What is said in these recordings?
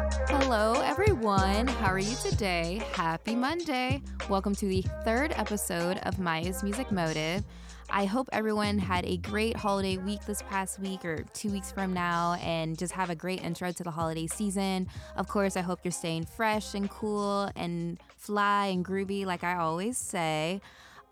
Hello, everyone. How are you today? Happy Monday. Welcome to the third episode of Maya's Music Motive. I hope everyone had a great holiday week this past week or two weeks from now and just have a great intro to the holiday season. Of course, I hope you're staying fresh and cool and fly and groovy, like I always say.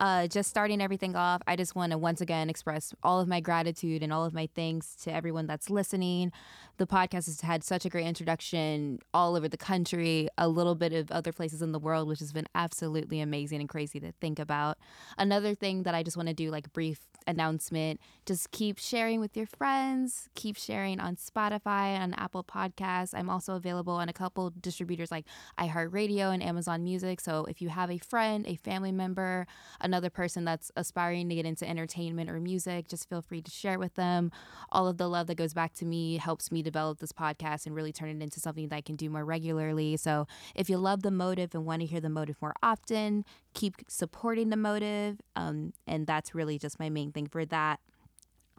Uh, just starting everything off, I just want to once again express all of my gratitude and all of my thanks to everyone that's listening. The podcast has had such a great introduction all over the country, a little bit of other places in the world, which has been absolutely amazing and crazy to think about. Another thing that I just want to do, like brief announcement, just keep sharing with your friends, keep sharing on Spotify, on Apple Podcasts. I'm also available on a couple distributors like iHeartRadio and Amazon Music. So if you have a friend, a family member, another person that's aspiring to get into entertainment or music, just feel free to share with them. All of the love that goes back to me helps me develop this podcast and really turn it into something that I can do more regularly. So if you love the motive and want to hear the motive more often, keep supporting the motive. Um, and that's really just my main thing for that.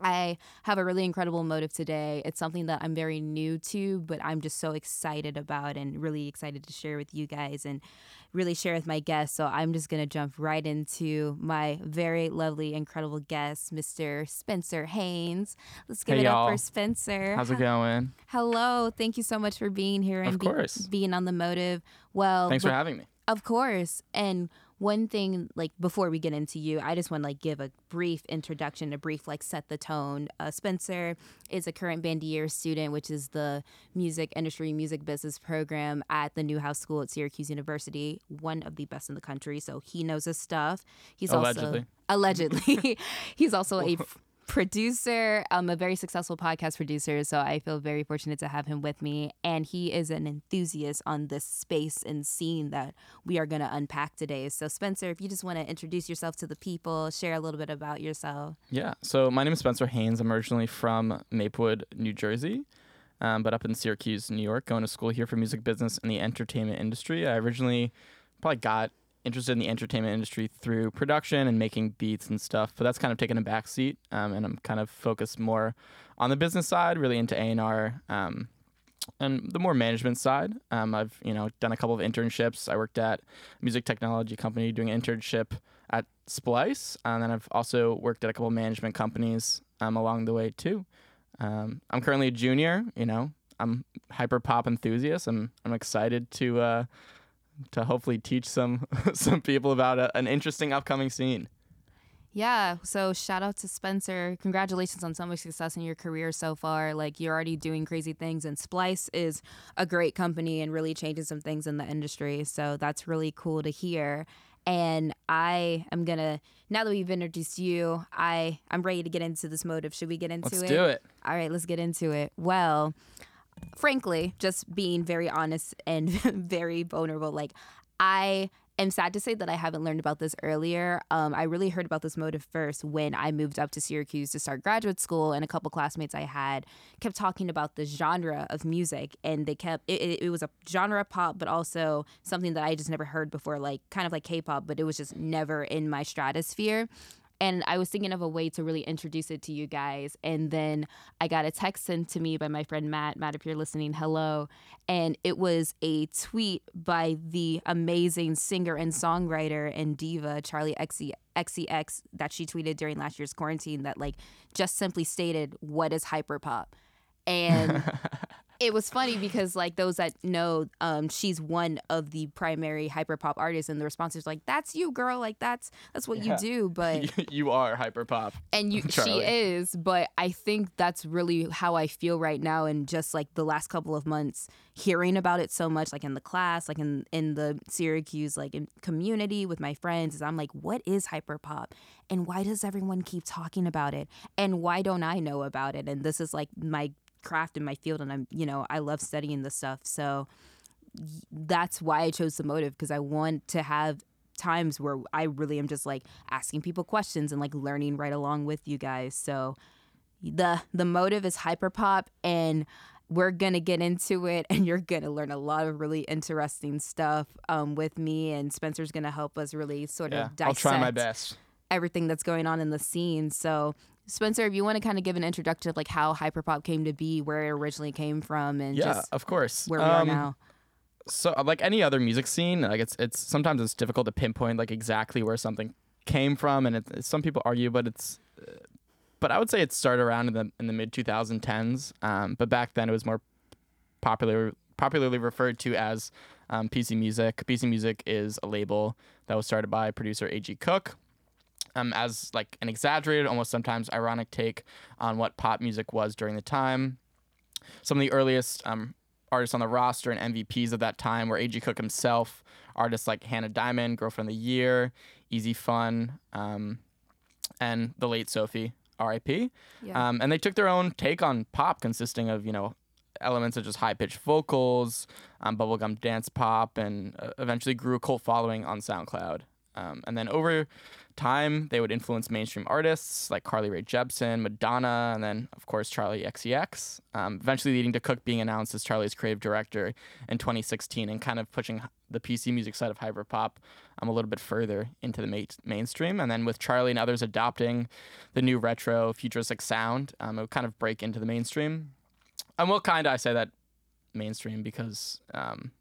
I have a really incredible motive today. It's something that I'm very new to, but I'm just so excited about and really excited to share with you guys and really share with my guests. So I'm just going to jump right into my very lovely, incredible guest, Mr. Spencer Haines. Let's give Hey, it y'all. up for Spencer. How's it going? Hello. Thank you so much for being here and be- being on the motive. Well, Thanks for having me. of course. And one thing, like before we get into you, I just want to like give a brief introduction, a brief like set the tone. Uh, Spencer is a current Bandier student, which is the music industry music business program at the Newhouse School at Syracuse University, one of the best in the country. So he knows his stuff. He's Allegedly. also allegedly he's also a producer, um, a very successful podcast producer. So I feel very fortunate to have him with me. And he is an enthusiast on this space and scene that we are going to unpack today. So, Spencer, if you just want to introduce yourself to the people, share a little bit about yourself. Yeah. So my name is Spencer Haines. I'm originally from Maplewood, New Jersey, um, but up in Syracuse, New York, going to school here for music business and the entertainment industry. I originally probably got interested in the entertainment industry through production and making beats and stuff, but that's kind of taken a back seat, um, and I'm kind of focused more on the business side, really into A&R. Um, and the more management side, um, I've you know done a couple of internships. I worked at a music technology company doing an internship at Splice, and then I've also worked at a couple of management companies um, along the way too. Um, I'm currently a junior. You know, I'm hyper pop enthusiast. I'm I'm excited to uh, to hopefully teach some some people about a, an interesting upcoming scene. Yeah, so shout out to Spencer. Congratulations on so much success in your career so far. Like you're already doing crazy things and Splice is a great company and really changing some things in the industry. So that's really cool to hear. And I am going to now that we've introduced you, I I'm ready to get into this motive. Should we get into it? Let's do it. All right, let's get into it. Well, frankly, just being very honest and very vulnerable, like I am sad to say that I haven't learned about this earlier. Um, I really heard about this motive first when I moved up to Syracuse to start graduate school, and a couple classmates I had kept talking about the genre of music, and they kept it, it, it was a genre pop, but also something that I just never heard before, like kind of like K-pop, but it was just never in my stratosphere and I was thinking of a way to really introduce it to you guys. And then I got a text sent to me by my friend Matt. Matt, if you're listening, hello. And it was a tweet by the amazing singer and songwriter and diva Charli XC- XCX that she tweeted during last year's quarantine that like just simply stated, "What is hyperpop?" And it was funny because like those that know um she's one of the primary hyperpop artists and the response is like that's you girl. Like that's that's what Yeah. you do. But you, you are hyper pop. and you she is but i think that's really how i feel right now and just like the last couple of months hearing about it so much like in the class like in in the syracuse like in community with my friends is i'm like what is hyperpop? And why does everyone keep talking about it? And why don't i know about it? And this is like my craft in my field and i'm you know i love studying this stuff so that's why I chose the motive because I want to have times where I really am just like asking people questions and like learning right along with you guys. So the the motive is hyperpop and we're gonna get into it and you're gonna learn a lot of really interesting stuff um, with me and Spencer's gonna help us really sort Yeah, of dissect I'll try my best. everything that's going on in the scene. So Spencer, if you want to kind of give an introduction of like how hyperpop came to be, where it originally came from, and yeah, just of course. where we are Um, now. so uh, like any other music scene like it's it's sometimes it's difficult to pinpoint like exactly where something came from and it, some people argue but it's uh, but i would say it started around in the in the mid 2010s um, but back then it was more popular popularly referred to as um, pc music pc music is a label that was started by producer ag cook um, as like an exaggerated almost sometimes ironic take on what pop music was during the time some of the earliest um, artists on the roster and MVPs of that time were A.G. Cook himself, artists like Hannah Diamond, Girlfriend of the Year, Easy Fun, um, and the late Sophie, R.I.P. Yeah. Um, and they took their own take on pop, consisting of you know elements such as high pitched vocals, um, bubblegum dance pop, and uh, eventually grew a cult following on SoundCloud. Um, and then over time, they would influence mainstream artists like Carly Rae Jepsen, Madonna, and then of course Charli XCX. Um, eventually leading to Cook being announced as Charli's creative director in 2016, and kind of pushing the PC music side of hyperpop um, a little bit further into the ma- mainstream. And then with Charli and others adopting the new retro futuristic sound, um, it would kind of break into the mainstream. And well, kind of I say that mainstream because um,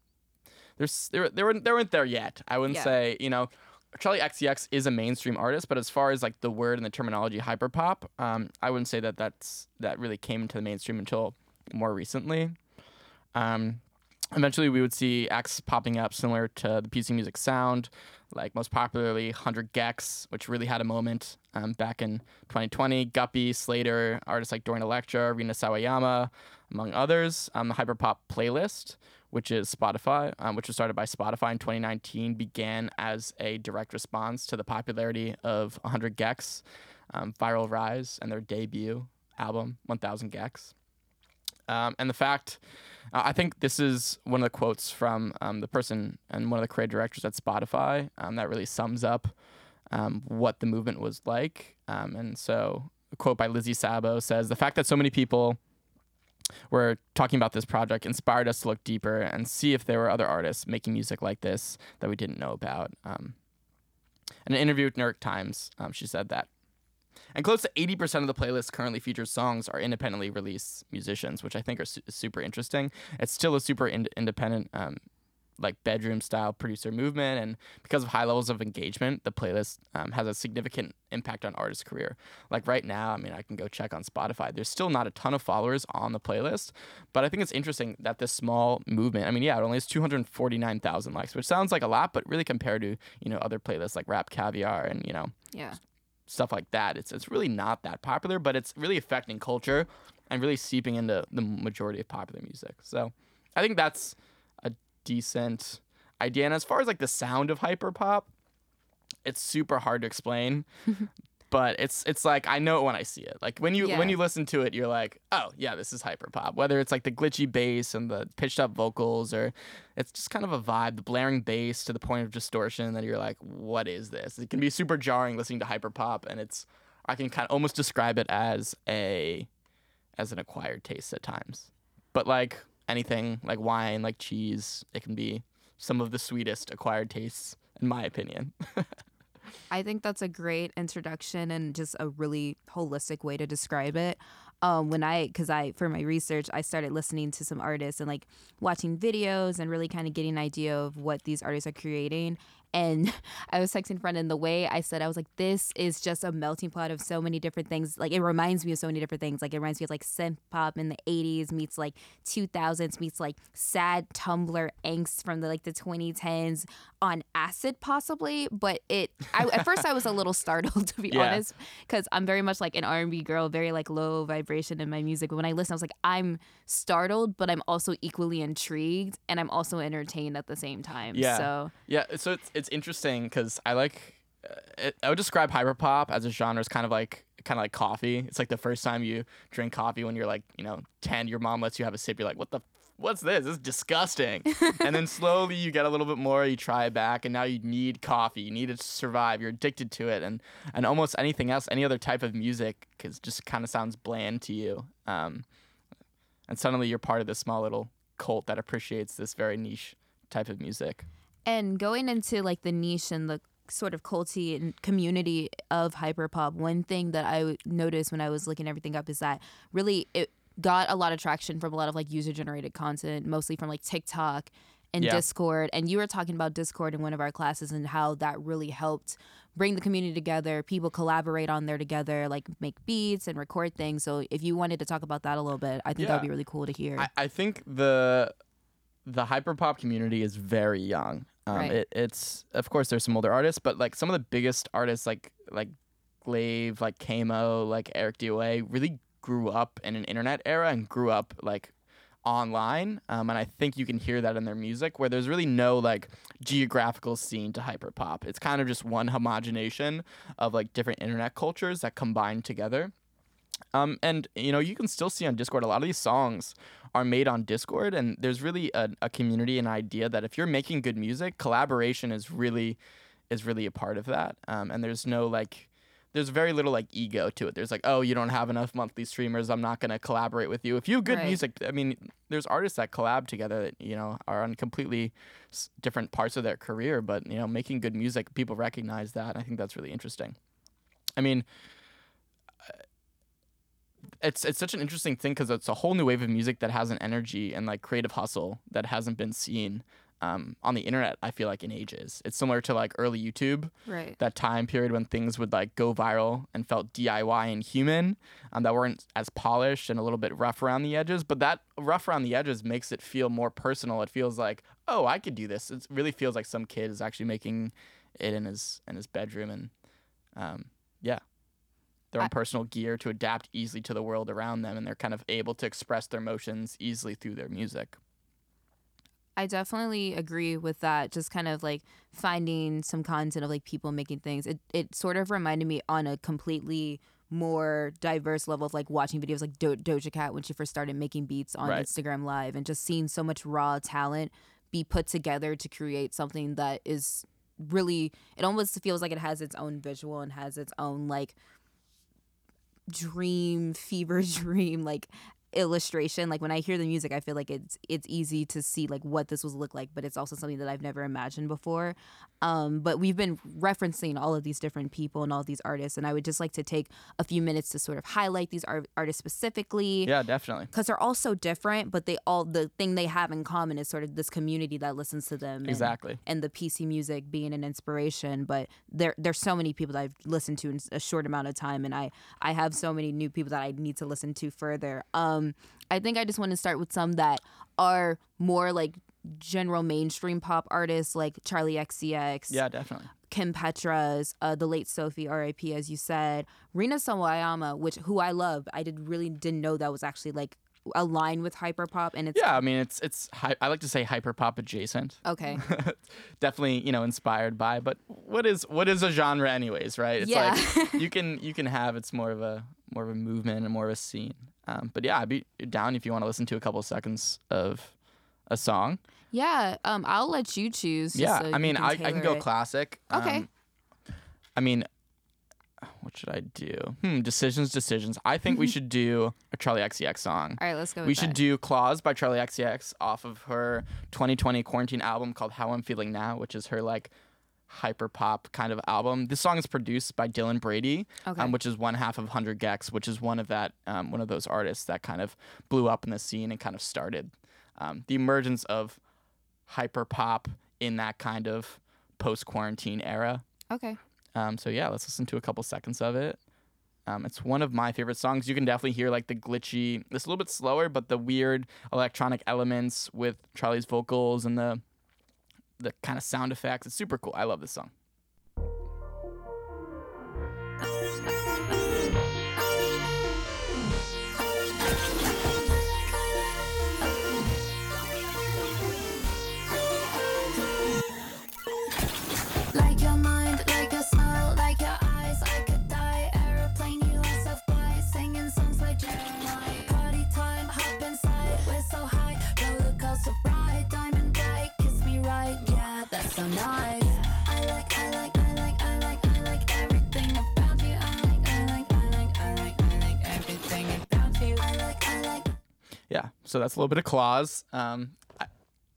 there's there they weren't they weren't there yet. I wouldn't Yeah. say you know. Charli XCX is a mainstream artist, but as far as like the word and the terminology hyperpop, um, I wouldn't say that that's that really came into the mainstream until more recently. Um, eventually, we would see acts popping up similar to the PC Music sound, like most popularly 100 gecs, which really had a moment um, back in 2020. Gupi, Slayyyter, artists like Dorian Electra, Rina Sawayama, among others. Um, the Hyperpop playlist, which is Spotify, um, which was started by Spotify in 2019, began as a direct response to the popularity of 100 gecs, um, Viral Rise, and their debut album, 1000 gecs. Um, and the fact, uh, I think this is one of the quotes from um, the person and one of the creative directors at Spotify um, that really sums up um, what the movement was like. And so, a quote by Lizzy Szabo says The fact that so many people were talking about this project inspired us to look deeper and see if there were other artists making music like this that we didn't know about. Um, in an interview with New York Times, um, she said that. And close to 80% of the playlist currently features songs are independently released musicians, which I think are su- super interesting. It's still a super ind- independent, um, like bedroom style producer movement. And because of high levels of engagement, the playlist um, has a significant impact on artists' career. Like right now, I mean, I can go check on Spotify. There's still not a ton of followers on the playlist, but I think it's interesting that this small movement, I mean, yeah, it only has 249,000 likes, which sounds like a lot, but really compared to, you know, other playlists like Rap Caviar and, you know, yeah. stuff like that. It's it's really not that popular, but it's really affecting culture and really seeping into the majority of popular music. So I think that's decent idea. And as far as like the sound of hyperpop, it's super hard to explain. but it's it's like I know it when I see it. Like when you when you listen to it, you're like, oh yeah, this is hyperpop. Whether it's like the glitchy bass and the pitched up vocals, or it's just kind of a vibe, the blaring bass to the point of distortion that you're like, what is this? It can be super jarring listening to hyperpop, and it's I can kind of almost describe it as a as an acquired taste at times. But like anything, like wine, like cheese, it can be some of the sweetest acquired tastes, in my opinion. I think that's a great introduction and just a really holistic way to describe it. Um, when I, because I, for my research, I started listening to some artists and like watching videos and really kind of getting an idea of what these artists are creating. And I was texting friend, and the way I said, I was like, this is just a melting pot of so many different things. Like, it reminds me of so many different things. Like, it reminds me of like synth pop in the 80s meets like 2000s meets like sad Tumblr angst from the like the 2010s on acid, possibly. But it, I, at first, I was a little startled, to be Yeah. honest, because I'm very much like an R&B girl, very like low vibration in my music. But when I listen, I was like, I'm startled, but I'm also equally intrigued and I'm also entertained at the same time. Yeah. So, Yeah, so it's it's interesting because I like uh, it, I would describe hyperpop as a genre as kind of like kind of like coffee. It's like the first time you drink coffee when you're like you know ten. Your mom lets you have a sip. You're like, what the. What's this? This is disgusting. and then slowly you get a little bit more, you try it back, and now you need coffee. You need it to survive. You're addicted to it, and and almost anything else, any other type of music, cause just kind of sounds bland to you. Um, and suddenly you're part of this small little cult that appreciates this very niche type of music. And going into like the niche and the sort of culty and community of hyperpop, one thing that I noticed when I was looking everything up is that really it got a lot of traction from a lot of like user generated content, mostly from like TikTok and Yeah. Discord. And you were talking about Discord in one of our classes and how that really helped bring the community together. People collaborate on there together, like make beats and record things. So if you wanted to talk about that a little bit, I think that would be really cool to hear. I, I think the the hyperpop community is very young. Um, Right. it, it's of course there's some older artists, but like some of the biggest artists like like Glaive, like Kamo, like Eric DOA really grew up in an internet era and grew up like online. Um, and I think you can hear that in their music where there's really no like geographical scene to hyperpop. It's kind of just one homogenation of like different internet cultures that combine together. Um, and you know, you can still see on Discord a lot of these songs are made on Discord, and there's really a, a community and idea that if you're making good music, collaboration is really is really a part of that. Um, and there's no like, there's very little like ego to it. There's like, oh, you don't have enough monthly streamers, I'm not gonna collaborate with you. If you have good Right. music, I mean, there's artists that collab together that you know are on completely s- different parts of their career, but you know, making good music, people recognize that. I think that's really interesting. I mean, it's it's such an interesting thing because it's a whole new wave of music that has an energy and like creative hustle that hasn't been seen um, on the internet. I feel like in ages. It's similar to like early YouTube, right. that time period when things would like go viral and felt DIY and human, um, that weren't as polished and a little bit rough around the edges. But that rough around the edges makes it feel more personal. It feels like, oh, I could do this. It really feels like some kid is actually making it in his in his bedroom and um, yeah their own I- personal gear to adapt easily to the world around them and they're kind of able to express their emotions easily through their music I definitely agree with that. Just kind of like finding some content of like people making things. It it sort of reminded me on a completely more diverse level of like watching videos like Do- Doja Cat when she first started making beats on Right. Instagram Live and just seeing so much raw talent be put together to create something that is really it almost feels like it has its own visual and has its own like dream fever dream like illustration like when i hear the music i feel like it's it's easy to see like what this was look like but it's also something that i've never imagined before um but we've been referencing all of these different people and all these artists and i would just like to take a few minutes to sort of highlight these art- artists specifically yeah definitely because they're all so different but they all the thing they have in common is sort of this community that listens to them and- exactly and the PC music being an inspiration. But there there's so many people that I've listened to in a short amount of time, and I I have so many new people that I need to listen to further. Um, I think I just want to start with some that are more like general mainstream pop artists like Charli XCX, yeah definitely Kim Petras, uh, the late Sophie, R.I.P. As you said, Rina Sawayama, which who I love. I did really didn't know that was actually like aligned with hyperpop, and it's yeah i mean it's it's hy- i like to say hyperpop adjacent okay. definitely you know inspired by but what is what is a genre anyways right it's Yeah. like you can you can have it's more of a more of a movement and more of a scene um, but yeah i'd be down if you want to listen to a couple seconds of a song Yeah, um, I'll let you choose. yeah so i mean I, I can go it. classic Okay. Um, i mean what should i do hmm decisions decisions i think we should do a charli xcx song All right, let's go. With we should that. do Claws by Charli XCX off of her 2020 quarantine album called How I'm Feeling Now, which is her like hyper pop kind of album. This song is produced by Dylan Brady, Okay. um, which is one half of 100 gecs, which is one of that um, one of those artists that kind of blew up in the scene and kind of started um, the emergence of hyper pop in that kind of post quarantine era. Okay. Um, so yeah, let's listen to a couple seconds of it. Um, it's one of my favorite songs. You can definitely hear like the glitchy. It's a little bit slower, but the weird electronic elements with Charli's vocals and the the kind of sound effects. It's super cool. I love this song. So that's a little bit of Claws. Um, I,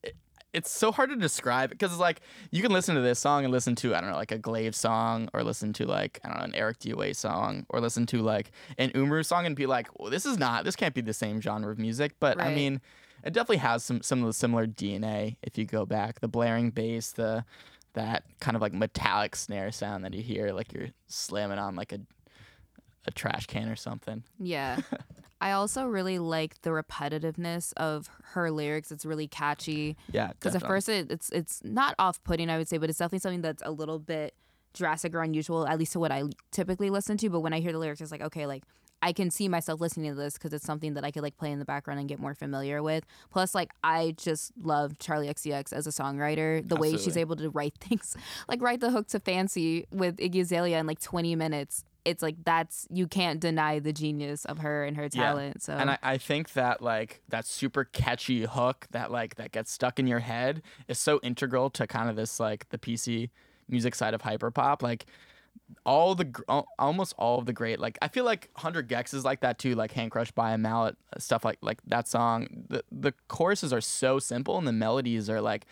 it, it's so hard to describe because it's like you can listen to this song and listen to I don't know like a Glaive song or listen to like I don't know an Eric DOA song or listen to like an Umru song and be like, well, this is not this can't be the same genre of music. But I mean, it definitely has some some of the similar DNA if you go back. The blaring bass, the that kind of like metallic snare sound that you hear like you're slamming on like a a trash can or something. Yeah. I also really like the repetitiveness of her lyrics. It's really catchy. Yeah, Because at first it, it's it's not off putting, I would say, but it's definitely something that's a little bit drastic or unusual, at least to what I typically listen to. But when I hear the lyrics, it's like, okay, like I can see myself listening to this because it's something that I could like play in the background and get more familiar with. Plus, like I just love Charli XCX as a songwriter. The way she's able to write things, like write the hook to "Fancy" with Iggy Azalea in like 20 minutes. It's like that's you can't deny the genius of her and her Yeah. talent. So And I, I think that like that super catchy hook that like that gets stuck in your head is so integral to kind of this like the PC music side of hyperpop. Like all the gr- almost all of the great like I feel like Hundred gecs is like that too. Like Hand Crushed by a Mallet uh, stuff like like that song. The the choruses are so simple and the melodies are like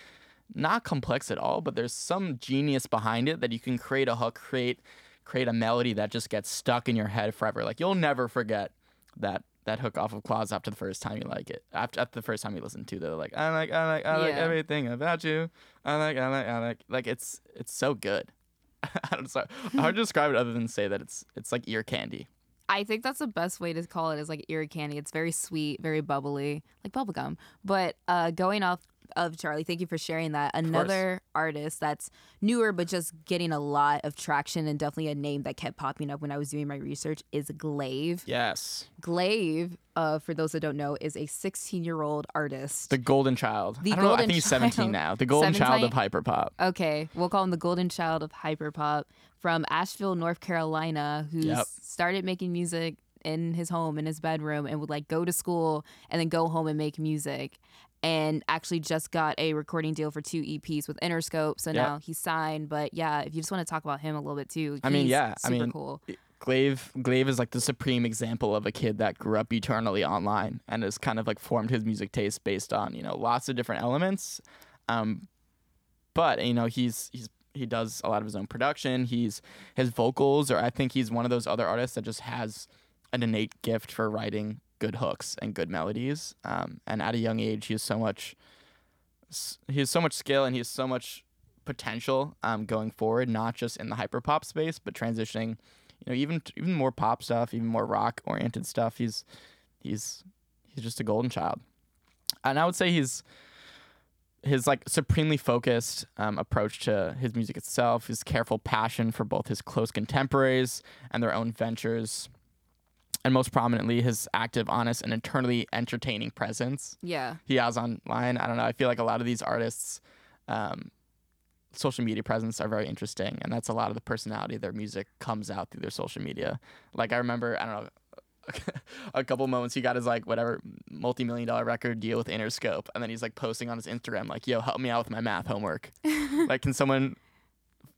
not complex at all, but there's some genius behind it that you can create a hook, create create a melody that just gets stuck in your head forever. Like you'll never forget that that hook off of Claws after the first time you like it. After, after the first time you listen to it, they're like, I like, I like, I like Yeah. everything about you. I like, I like, I like. Like it's it's so good. I don't know. Hard to describe it other than say that it's it's like ear candy. I think that's the best way to call it is like ear candy. It's very sweet, very bubbly, like bubblegum. But uh, going off of Charli, thank you for sharing that. Another artist that's newer but just getting a lot of traction and definitely a name that kept popping up when I was doing my research is Glaive. Yes, Glaive, uh, for those that don't know, is a 16 year old artist. the golden child. The I don't know. I think he's 17 child. now. The golden child of hyperpop. Okay, we'll call him the golden child of hyperpop from Asheville, North Carolina, who Yep. started making music in his home in his bedroom and would like go to school and then go home and make music and actually just got a recording deal for two EPs with Interscope. So Yep. now he's signed. But yeah, if you just want to talk about him a little bit too, I mean, yeah, I super mean, cool. Glaive Glaive is like the supreme example of a kid that grew up eternally online and has kind of like formed his music taste based on you know lots of different elements. Um, but you know he's he's he does a lot of his own production. He's his vocals, or I think he's one of those other artists that just has an innate gift for writing good hooks and good melodies. Um, and at a young age, he has so much he has so much skill and he has so much potential um, going forward, not just in the hyper pop space, but transitioning you know, even even more pop stuff, even more rock oriented stuff. He's he's he's just a golden child, and I would say he's his like supremely focused um, approach to his music itself, his careful passion for both his close contemporaries and their own ventures, and most prominently his active, honest, and internally entertaining presence Yeah. he has online. I don't know. I feel like a lot of these artists, um, social media presence are very interesting, and that's a lot of the personality of their music comes out through their social media. Like I remember, I don't know. a couple moments he got his like whatever multi-million dollar record deal with Interscope and then he's like posting on his Instagram like yo help me out with my math homework like can someone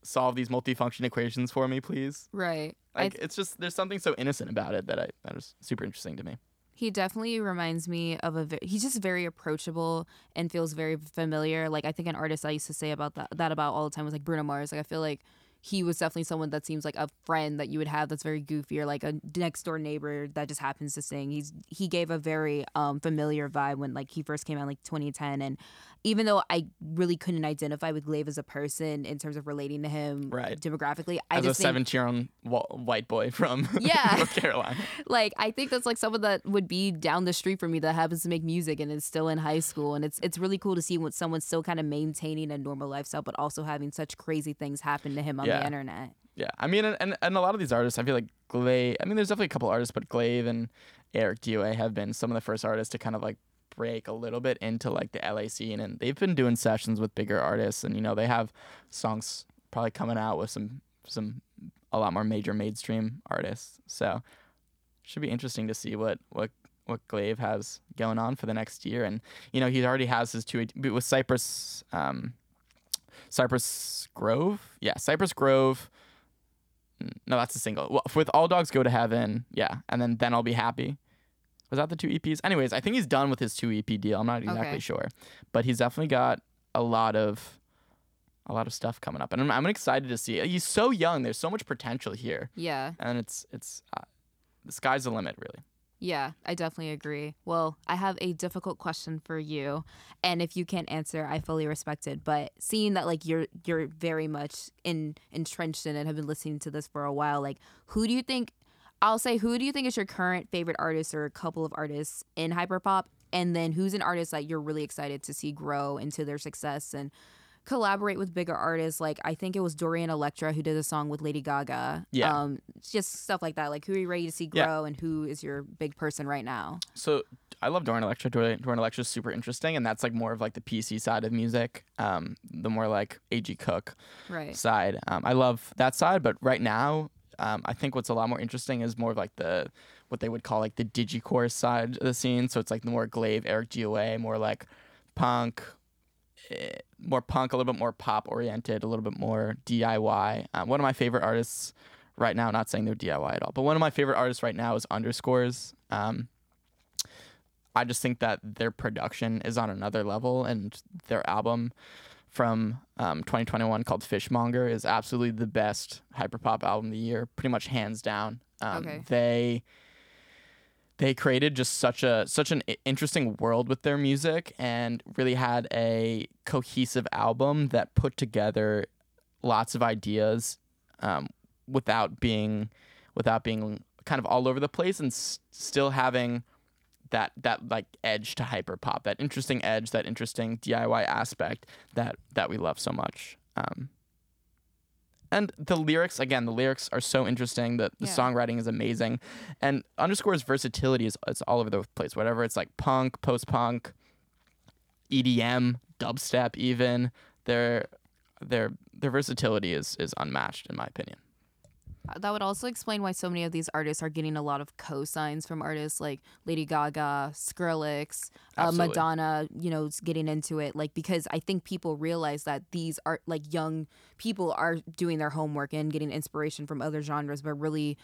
solve these multifunction equations for me please Right. Like it's just there's something so innocent about it that I that was super interesting to me He definitely reminds me of a. He's just very approachable and feels very familiar. Like I think an artist I used to say about that that about all the time was like Bruno Mars. Like I feel like he was definitely someone that seems like a friend that you would have that's very goofy or like a next door neighbor that just happens to sing. He's he gave a very um familiar vibe when like he first came out like 2010 and even though I really couldn't identify with Glaive as a person in terms of relating to him Right. demographically, I as just think 17 year old white boy from Yeah. North Carolina like I think that's like someone that would be down the street from me that happens to make music and is still in high school and it's it's really cool to see when someone's still kind of maintaining a normal lifestyle but also having such crazy things happen to him on Yeah. The internet. Yeah, I mean, and, and a lot of these artists, I feel like Glaive. I mean, there's definitely a couple artists, but Glaive and Eric DOA have been some of the first artists to kind of like break a little bit into like the LA scene, and they've been doing sessions with bigger artists, and you know they have songs probably coming out with some some a lot more major mainstream artists. So should be interesting to see what what what Glaive has going on for the next year, and you know he already has his two with Cypress. Um, Cypress Grove, yeah, Cypress Grove. No, that's a single. Well, with All Dogs Go to Heaven, yeah, and then Then I'll Be Happy. Was that the two EPs? Anyways, I think he's done with his two EP deal. I'm not exactly Okay. sure, but he's definitely got a lot of a lot of stuff coming up, and I'm, I'm excited to see. it. He's so young. There's so much potential here, Yeah. and it's it's uh, the sky's the limit, really. Yeah, I definitely agree. Well, I have a difficult question for you, and if you can't answer, I fully respect it. But seeing that like you're you're very much in entrenched in it, have been listening to this for a while. Like, who do you think? I'll say, who do you think is your current favorite artist or a couple of artists in hyperpop? And then who's an artist that you're really excited to see grow into their success and collaborate with bigger artists? Like I think it was Dorian Electra who did a song with Lady Gaga. Yeah. Um, just stuff like that. Like who are you ready to see Yeah. grow and who is your big person right now? So I love Dorian Electra. Dorian, Dorian Electra is super interesting, and that's like more of like the PC side of music, um, the more like A.G. Cook Right. side. Um, I love that side, but right now, um, I think what's a lot more interesting is more of like the what they would call like the digicore side of the scene. So it's like the more Glaive, Eric DOA, more like punk, more punk, a little bit more pop oriented, a little bit more DIY. Um, one of my favorite artists right now, not saying they're DIY at all, but one of my favorite artists right now is Underscores. Um, I just think that their production is on another level, and their album from um, 2021 called Fishmonger is absolutely the best hyperpop album of the year, pretty much hands down. Um, Okay. They they created just such a such an interesting world with their music, and really had a cohesive album that put together lots of ideas um, without being without being kind of all over the place, and s- still having that that like edge to hyper pop, that interesting edge, that interesting DIY aspect that that we love so much. Um, and the lyrics, again, the lyrics are so interesting. The, the Yeah. songwriting is amazing, and underscores versatility is it's all over the place. Whatever it's like punk, post punk, EDM, dubstep, even their their their versatility is is unmatched in my opinion. Uh, That would also explain why so many of these artists are getting a lot of cosigns from artists like Lady Gaga, Skrillex, uh, Madonna, you know, getting into it. Like, because I think people realize that these are like young people are doing their homework and getting inspiration from other genres, but really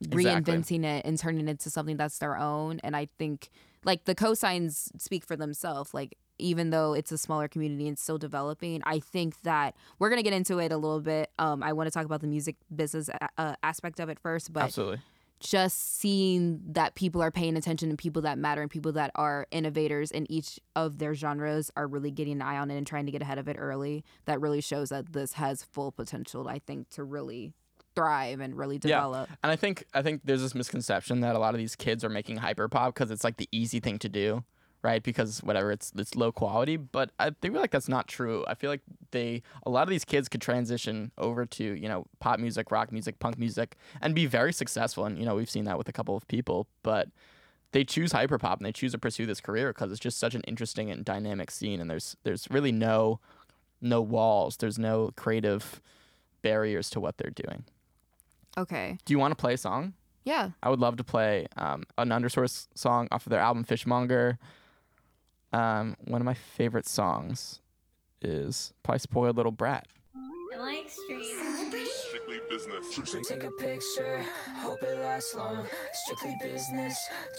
Exactly. reinventing it and turning it into something that's their own. And I think like the cosigns speak for themselves. Like, even though it's a smaller community and still developing, I think that we're gonna get into it a little bit. Um, I want to talk about the music business a- uh, aspect of it first, but Absolutely. just seeing that people are paying attention and people that matter and people that are innovators in each of their genres are really getting an eye on it and trying to get ahead of it early. That really shows that this has full potential, I think, to really thrive and really develop Yeah. And I think I think there's this misconception that a lot of these kids are making hyperpop because it's like the easy thing to do, right? Because whatever, it's it's low quality. But I feel like that's not true. I feel like they a lot of these kids could transition over to you know pop music, rock music, punk music, and be very successful. And you know we've seen that with a couple of people, but. They choose hyperpop and they choose to pursue this career because it's just such an interesting and dynamic scene, and there's there's really no no walls, there's no creative barriers to what they're doing. Okay. Do you want to play a song? Yeah. I would love to play um, an Underscores song off of their album Fishmonger. Um, one of my favorite songs is probably Spoiled Little Brat. I like street. Strictly business. Take a picture, hope it lasts long. Strictly business,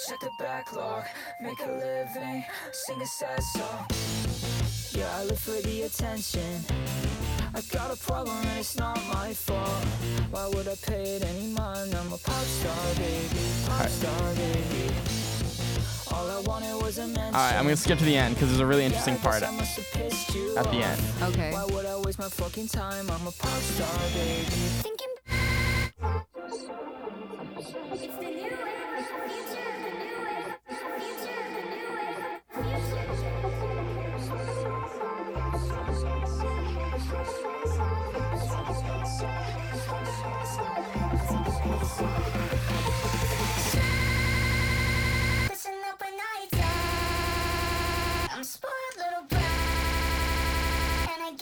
check the backlog. Make a living, sing a sad song. Yeah, I live for the attention. I got a problem and it's not my fault. Why would I pay it any mind? I'm a pop star, baby. Pop star, baby. All I wanted was a. All right, I'm gonna skip to the end because there's a really interesting Yeah, I guess part I must have pissed you at the off. end. Okay. Why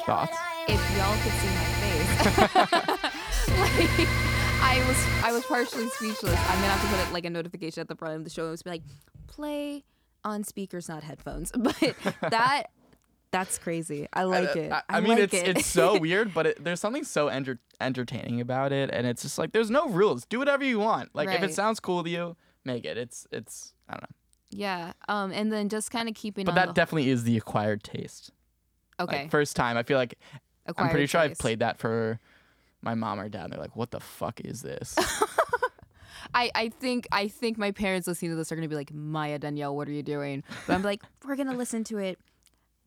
Thoughts? If y'all could see my face. like I was I was partially speechless. I'm gonna have to put it like a notification at the front of the show and just be like, play on speakers, not headphones. But that that's crazy. I like it. I, I, I mean, like it's it. it's so weird, but it, there's something so enter- entertaining about it, and it's just like there's no rules. Do whatever you want. Like if it sounds cool to you, make it. It's it's I don't know. yeah. Um, and then just kind of keeping But on that the definitely is the acquired taste. Okay. Like first time, I feel like I'm pretty sure I've taste. played that for my mom or dad. And they're like, "What the fuck is this?" I, I think I think my parents listening to this are gonna be like, Maya Danielle, what are you doing? But I'm like, we're gonna listen to it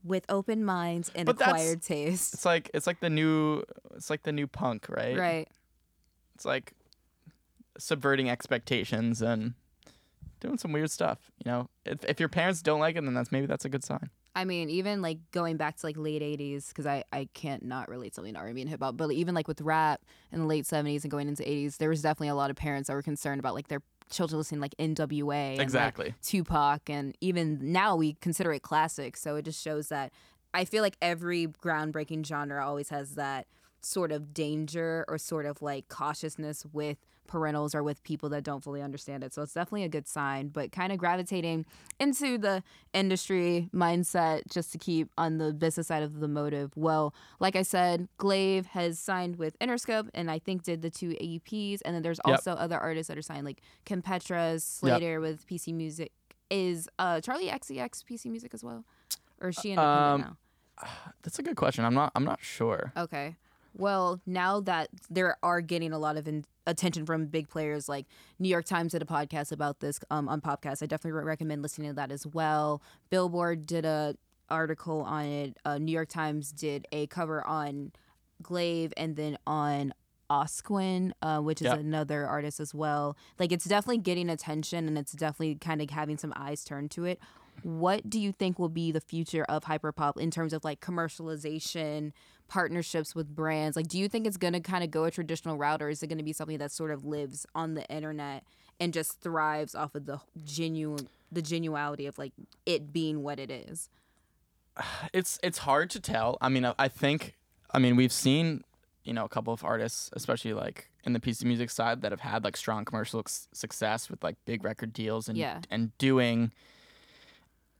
with open minds and But that's- acquired taste. it's like it's like the new it's like the new punk, right? Right. It's like subverting expectations and doing some weird stuff. You know, if if your parents don't like it, then that's maybe that's a good sign. I mean, even like going back to like late '80s, because I I can't not relate something to R&B and hip hop, but even like with rap in the late '70s and going into '80s, there was definitely a lot of parents that were concerned about like their children listening like NWA, and, like, Exactly. Tupac, and even now we consider it classic. So it just shows that I feel like every groundbreaking genre always has that sort of danger or sort of like cautiousness with parentals or with people that don't fully understand it. So it's definitely a good sign, but kind of gravitating into the industry mindset just to keep on the business side of the motive. Well, like I said, Glaive has signed with Interscope and I think did the two EPs. And then there's Yep. also other artists that are signed, like Kim Petras, Slayyyter with PC Music. Is uh, Charli XCX PC Music as well? Or is she independent Um, now? That's a good question. I'm not I'm not sure. Okay. Well, now that there are getting a lot of in- attention from big players, like New York Times did a podcast about this um, on podcast. I definitely re- recommend listening to that as well. Billboard did a article on it. Uh, New York Times did a cover on Glaive, and then on Osquinn, uh, which is Yep. another artist as well. Like it's definitely getting attention, and it's definitely kind of having some eyes turned to it. What do you think will be the future of hyperpop in terms of like commercialization, partnerships with brands? Like, do you think it's gonna kind of go a traditional route, or is it gonna be something that sort of lives on the internet and just thrives off of the genuine, the genuality of like it being what it is? It's it's hard to tell. I mean, I, I think I mean we've seen you know a couple of artists, especially like in the PC music side, that have had like strong commercial success with like big record deals and Yeah. and doing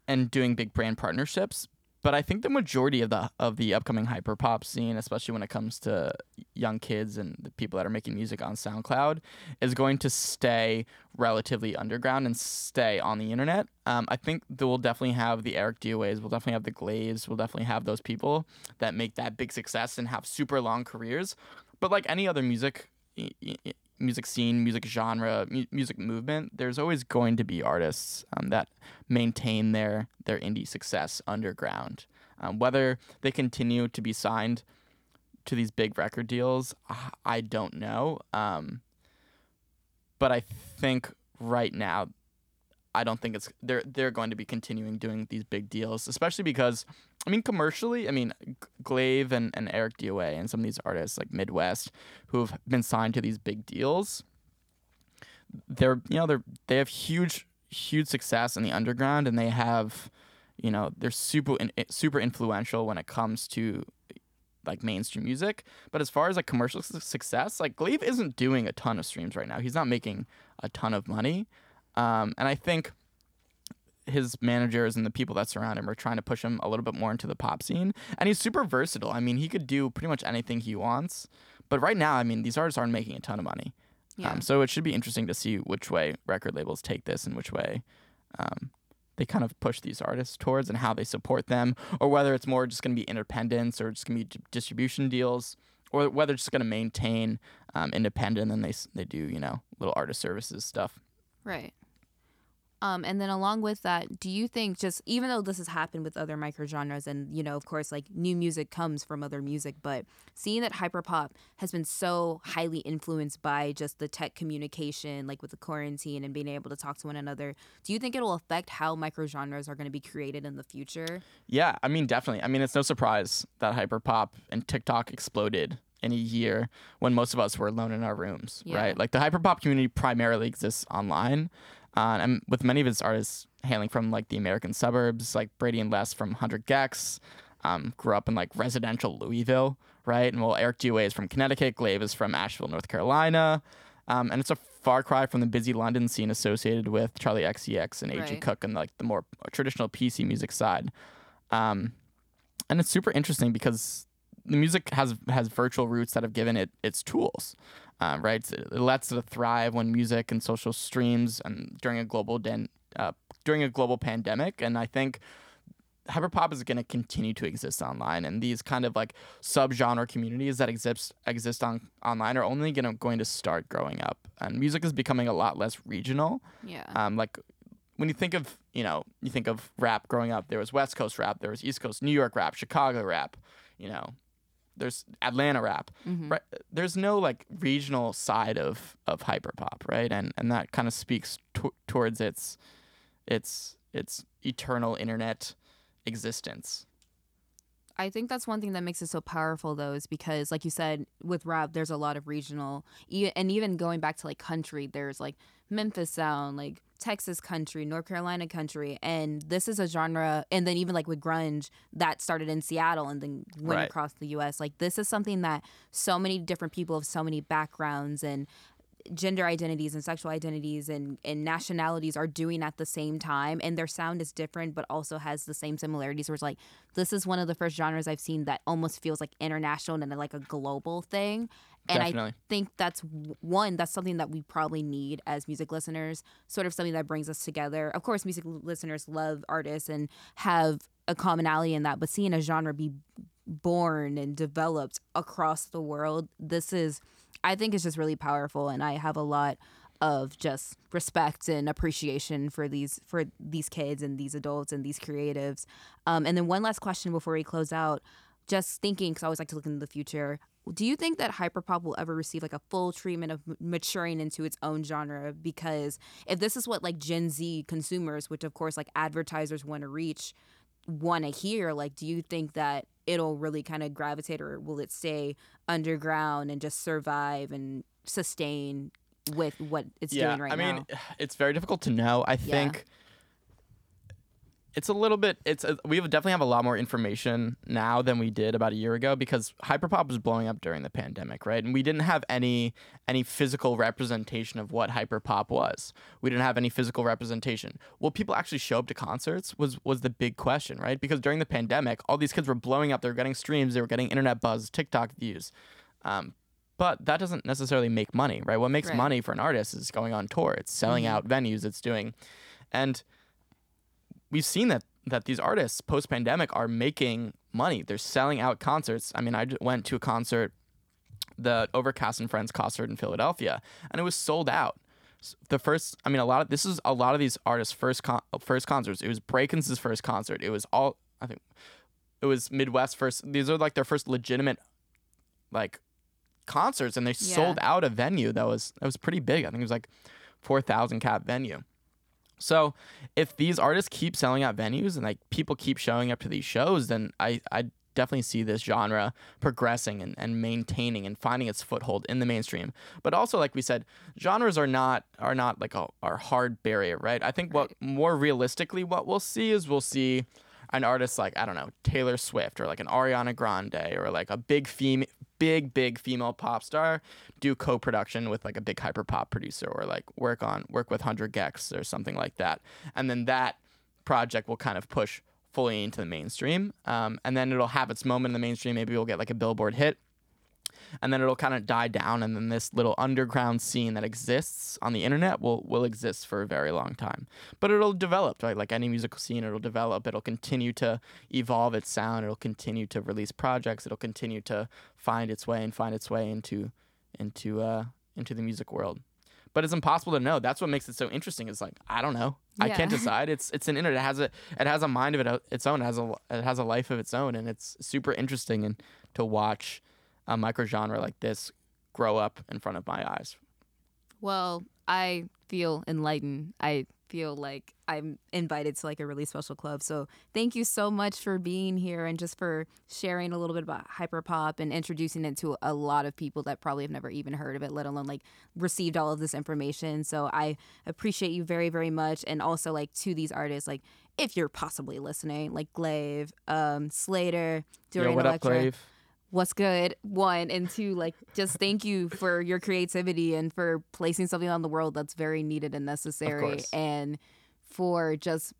and doing big brand partnerships. But I think the majority of the of the upcoming hyperpop scene, especially when it comes to young kids and the people that are making music on SoundCloud, is going to stay relatively underground and stay on the internet. Um, I think we'll definitely have the Eric DOAs, we'll definitely have the Glaives, we'll definitely have those people that make that big success and have super long careers. But like any other music music scene, music genre, mu- music movement, there's always going to be artists um, that maintain their their indie success underground. Um, whether they continue to be signed to these big record deals, I- don't know. Um, but I think right now, I don't think it's they're they're going to be continuing doing these big deals, especially because I mean commercially, I mean Glaive and, and Eric DOA and some of these artists like midwxst who have been signed to these big deals. They're you know they're they have huge huge success in the underground and they have you know they're super super influential when it comes to like mainstream music. But as far as like commercial su- success, like Glaive isn't doing a ton of streams right now. He's not making a ton of money. Um, and I think his managers and the people that surround him are trying to push him a little bit more into the pop scene. And he's super versatile. I mean, he could do pretty much anything he wants. But right now, I mean, these artists aren't making a ton of money. Yeah. Um, so it should be interesting to see which way record labels take this and which way um, they kind of push these artists towards and how they support them, or whether it's more just going to be independence or just going to be d- distribution deals, or whether it's just going to maintain um, independent and they they do you know little artist services stuff. Right. Um, and then along with that, do you think just even though this has happened with other microgenres and you know, of course, like new music comes from other music, but seeing that hyperpop has been so highly influenced by just the tech communication, like with the quarantine and being able to talk to one another, do you think it will affect how microgenres are going to be created in the future? Yeah, I mean definitely. I mean it's no surprise that hyperpop and TikTok exploded in a year when most of us were alone in our rooms, Yeah. right? Like the hyperpop community primarily exists online. Uh, and with many of his artists hailing from like the American suburbs, like Brady and Les from Hundred gecs, um, grew up in like residential Louisville, right? And well, Eric DOA is from Connecticut, Glaive is from Asheville, North Carolina, um, and it's a far cry from the busy London scene associated with Charli XCX and AG Right. Cook and like the more traditional PC music side. Um, and it's super interesting because the music has has virtual roots that have given it its tools, uh, right? So It lets it thrive when music and social streams and during a global den, uh, during a global pandemic. And I think hyperpop is going to continue to exist online, and these kind of like subgenre communities that exist exist on online are only going to going to start growing up, and music is becoming a lot less regional. Yeah. Um, like when you think of you know you think of rap growing up, there was West Coast rap, there was East Coast, New York rap, Chicago rap, you know, there's Atlanta rap. Mhm. Right? There's no like regional side of of hyperpop, right? And and that kind of speaks to- towards its its its eternal internet existence. I think that's one thing that makes it so powerful, though, is because, like you said, with rap, there's a lot of regional, and even going back to like country, there's like Memphis sound, like Texas country, North Carolina country, and this is a genre. And then even like with grunge, that started in Seattle and then went Right. across the U.S. Like this is something that so many different people of so many backgrounds and gender identities and sexual identities and, and nationalities are doing at the same time and their sound is different but also has the same similarities where it's like this is one of the first genres i've seen that almost feels like international and like a global thing and Definitely. i think that's one that's something that we probably need as music listeners sort of something that brings us together. Of course music listeners love artists and have a commonality in that but seeing a genre be born and developed across the world this is i think it's just really powerful and i have a lot of just respect and appreciation for these for these kids and these adults and these creatives. Um, and then one last question before we close out. Just thinking because i always like to look into the future do you think that hyperpop will ever receive like a full treatment of m- maturing into its own genre because if this is what like gen z consumers which of course like advertisers want to reach want to hear like do you think that it'll really kind of gravitate or will it stay underground and just survive and sustain with what it's doing right now? I now mean, it's very difficult to know. I think it's a little bit. It's a, we definitely have a lot more information now than we did about a year ago because hyperpop was blowing up during the pandemic, right? And we didn't have any any physical representation of what hyperpop was. We didn't have any physical representation. Will people actually show up to concerts? Was was the big question, right? Because during the pandemic, all these kids were blowing up. They were getting streams. They were getting internet buzz, TikTok views. Um, but that doesn't necessarily make money, right? What makes Right. money for an artist is going on tour. It's selling Mhm. out venues. It's doing, and we've seen that that these artists post pandemic are making money. They're selling out concerts. I mean, I went to a concert, the Overcast and Friends concert in Philadelphia, and it was sold out. The first, I mean, a lot of this is a lot of these artists' first con- first concerts. It was Breakins' first concert. It was all, I think, it was midwxst first. These are like their first legitimate, like, concerts, and they Yeah. sold out a venue that was that was pretty big. I think it was like four thousand cap venue. So if these artists keep selling out venues and like people keep showing up to these shows, then I I definitely see this genre progressing and, and maintaining and finding its foothold in the mainstream. But also, like we said, genres are not are not like a our hard barrier, right? I think what more realistically what we'll see is we'll see an artist like I don't know Taylor Swift or like an Ariana Grande or like a big fem- big big female pop star do co-production with like a big hyper pop producer or like work on work with 100 gecs or something like that. And then that project will kind of push fully into the mainstream. Um, and then it'll have its moment in the mainstream. Maybe we'll get like a billboard hit and then it'll kind of die down and then this little underground scene that exists on the internet will will exist for a very long time. But it'll develop right? Like any musical scene it'll develop. It'll continue to evolve its sound. It'll continue to release projects. It'll continue to find its way and find its way into into uh into the music world. But it's impossible to know. That's what makes it so interesting. It's like i don't know. I can't decide. It's it's an internet. It has a it has a mind of it, its own. It has a it has a life of its own and it's super interesting and to watch a micro genre like this grow up in front of my eyes Well, I feel enlightened. I feel like I'm invited to like a really special club. So thank you so much for being here and just for sharing a little bit about hyperpop and introducing it to a lot of people that probably have never even heard of it, let alone like received all of this information. So I appreciate you very, very much. And also like to these artists, like if you're possibly listening, like Glaive, um, Slayyyter, During Yo, what up, Electra Glaive? What's good one and two like just thank you for your creativity and for placing something on the world that's very needed and necessary and for just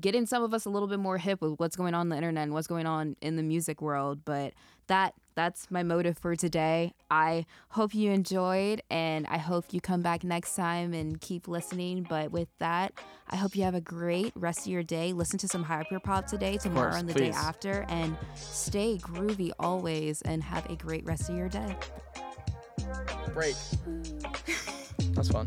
getting some of us a little bit more hip with what's going on, on the internet and what's going on in the music world. But that that's my motive for today. I hope you enjoyed and I hope you come back next time and keep listening. But with that, I hope you have a great rest of your day. Listen to some hyper pop today, tomorrow, course, and the day after, and stay groovy always and have a great rest of your day. Break. That's fun.